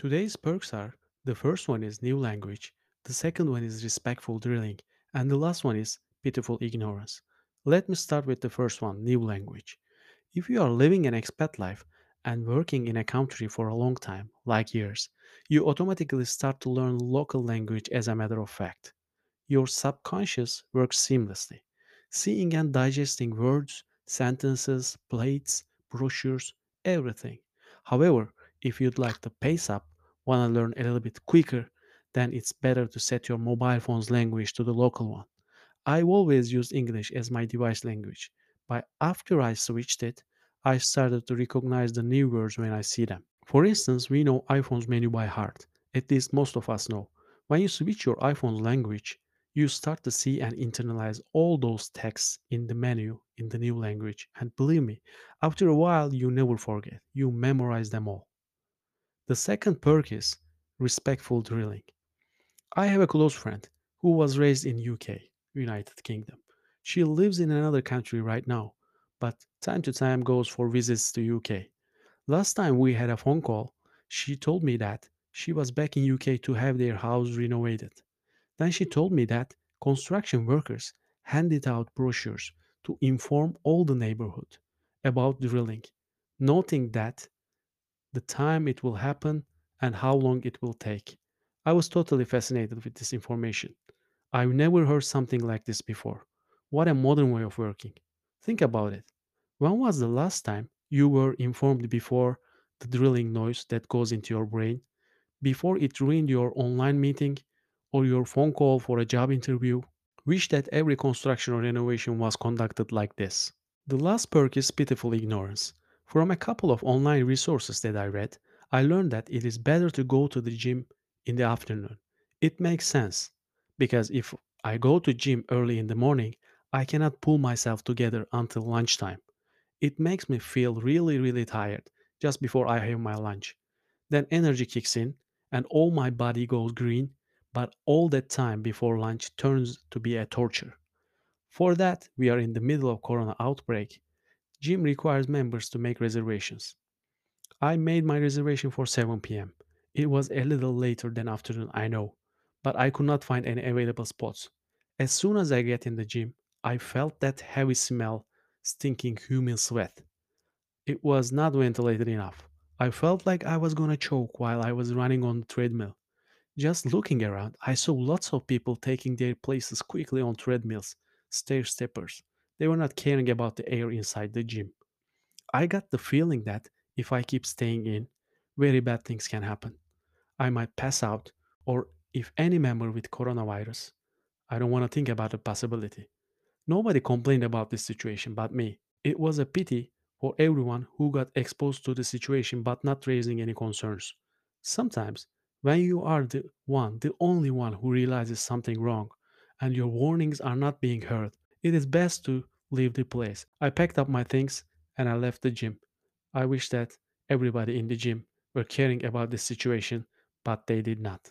Today's perks are the first one is new language, the second one is respectful drilling, and the last one is pitiful ignorance. Let me start with the first one new language. If you are living an expat life and working in a country for a long time, like years, you automatically start to learn local language as a matter of fact. Your subconscious works seamlessly, seeing and digesting words, sentences, plates, brochures, everything. However, if you'd like to pace up, want to learn a little bit quicker, then it's better to set your mobile phone's language to the local one. I've always used English as my device language, but after I switched it, I started to recognize the new words when I see them. For instance, we know iPhone's menu by heart. At least most of us know. When you switch your iPhone's language, you start to see and internalize all those texts in the menu in the new language. And believe me, after a while, you never forget. You memorize them all. The second perk is respectful drilling. I have a close friend who was raised in UK, United Kingdom. She lives in another country right now, but time to time goes for visits to UK. Last time we had a phone call, she told me that she was back in UK to have their house renovated. Then she told me that construction workers handed out brochures to inform all the neighborhood about drilling, noting that the time it will happen and how long it will take. I was totally fascinated with this information. I've never heard something like this before. What a modern way of working. Think about it. When was the last time you were informed before the drilling noise that goes into your brain, before it ruined your online meeting or your phone call for a job interview? Wish that every construction or renovation was conducted like this. The last perk is pitiful ignorance. From a couple of online resources that I read, I learned that it is better to go to the gym in the afternoon. It makes sense because if I go to gym early in the morning, I cannot pull myself together until lunchtime. It makes me feel really really tired just before I have my lunch. Then energy kicks in and all my body goes green, but all that time before lunch turns to be a torture. For that, we are in the middle of corona outbreak. Gym requires members to make reservations. I made my reservation for 7 p.m. It was a little later than afternoon, I know, but I could not find any available spots. As soon as I get in the gym, I felt that heavy smell, stinking human sweat. It was not ventilated enough. I felt like I was gonna choke while I was running on the treadmill. Just looking around, I saw lots of people taking their places quickly on treadmills, stair steppers. They were not caring about the air inside the gym. I got the feeling that if I keep staying in, very bad things can happen. I might pass out, or if any member with coronavirus, I don't want to think about the possibility. Nobody complained about this situation but me. It was a pity for everyone who got exposed to the situation but not raising any concerns. Sometimes, when you are the one, the only one who realizes something wrong, and your warnings are not being heard, it is best to leave the place. I packed up my things and I left the gym. I wish that everybody in the gym were caring about this situation, but they did not.